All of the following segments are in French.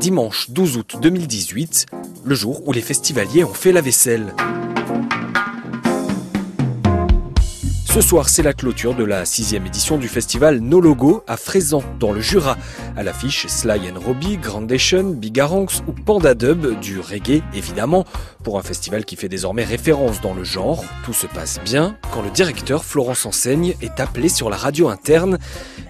Dimanche 12 août 2018, le jour où les festivaliers ont fait la vaisselle. Ce soir, c'est la clôture de la sixième édition du festival No Logo à Frézan, dans le Jura. À l'affiche, Sly and Robbie, Grandation, Bigaranx ou Panda Dub, du reggae évidemment, pour un festival qui fait désormais référence dans le genre. Tout se passe bien quand le directeur Florence Enseigne est appelé sur la radio interne.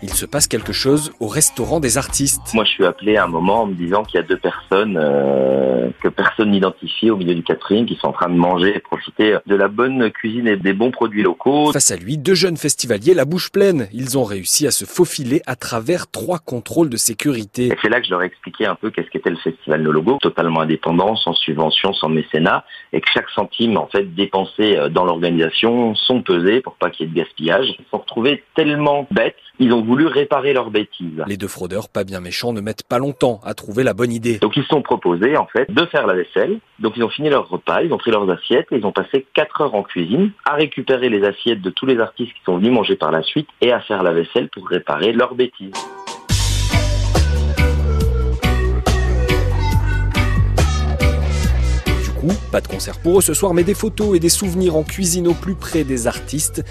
Il se passe quelque chose au restaurant des artistes. Moi, je suis appelé à un moment en me disant qu'il y a deux personnes euh, que personne n'identifie au milieu du catering qui sont en train de manger et profiter de la bonne cuisine et des bons produits locaux. Face à lui, deux jeunes festivaliers la bouche pleine. Ils ont réussi à se faufiler à travers trois contrôles de sécurité. C'est là que je leur ai expliqué un peu qu'est-ce qu'était le festival No Logo, totalement indépendant, sans subvention, sans mécénat, et que chaque centime en fait dépensé euh, dans l'organisation sont pesés pour pas qu'il y ait de gaspillage. Ils se sont retrouvés tellement bêtes, ils ont voulu réparer leurs bêtises. Les deux fraudeurs, pas bien méchants, ne mettent pas longtemps à trouver la bonne idée. Donc ils se sont proposés en fait de faire la vaisselle. Donc ils ont fini leur repas, ils ont pris leurs assiettes et ils ont passé 4 heures en cuisine à récupérer les assiettes de tous les artistes qui sont venus manger par la suite et à faire la vaisselle pour réparer leurs bêtises. Pas de concert pour eux ce soir, mais des photos et des souvenirs en cuisine au plus près des artistes.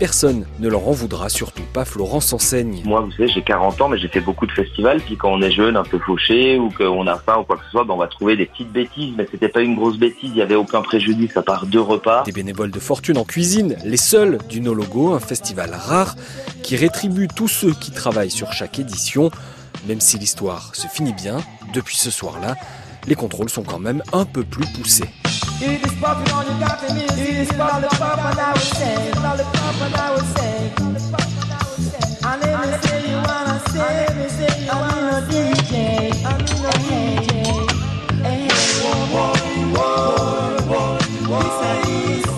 Personne ne leur en voudra, surtout pas Florence Enseigne. Moi, vous savez, j'ai 40 ans, mais j'ai fait beaucoup de festivals. Puis quand on est jeune, un peu fauché, ou qu'on a faim ou quoi que ce soit, ben on va trouver des petites bêtises. Mais c'était pas une grosse bêtise, il y avait aucun préjudice à part deux repas. Des bénévoles de fortune en cuisine, les seuls du No Logo, un festival rare qui rétribue tous ceux qui travaillent sur chaque édition. Même si l'histoire se finit bien, depuis ce soir-là, les contrôles sont quand même un peu plus poussés. It is popping on your cotton is. It is lollipop and I would the Lollipop and I will say. I never say you wanna say. Me say you wanna DJ. I'm in a DJ. Hey, hey, whoa, whoa, whoa. This is.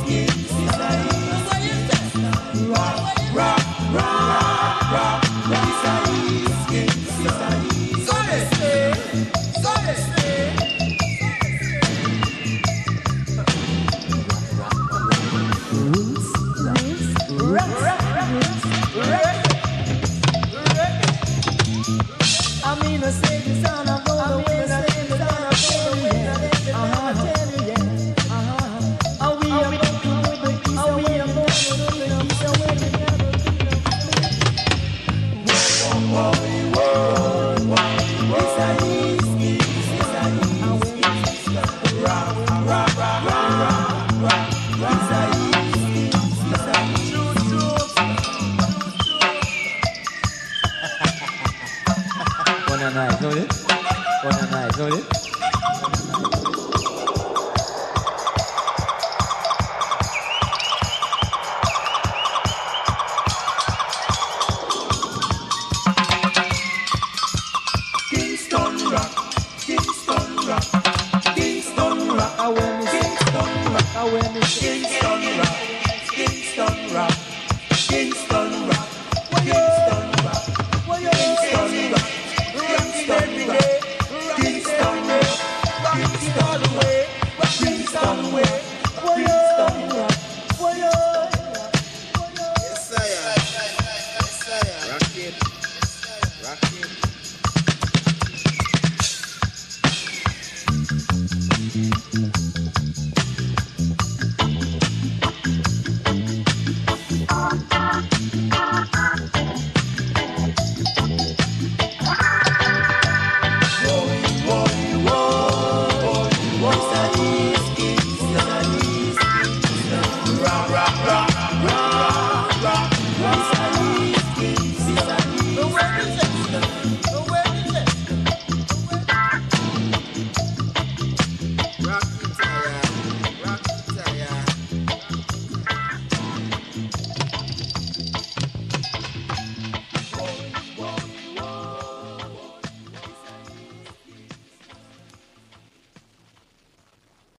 con này rồi đấy con này rồi đấy somewhere.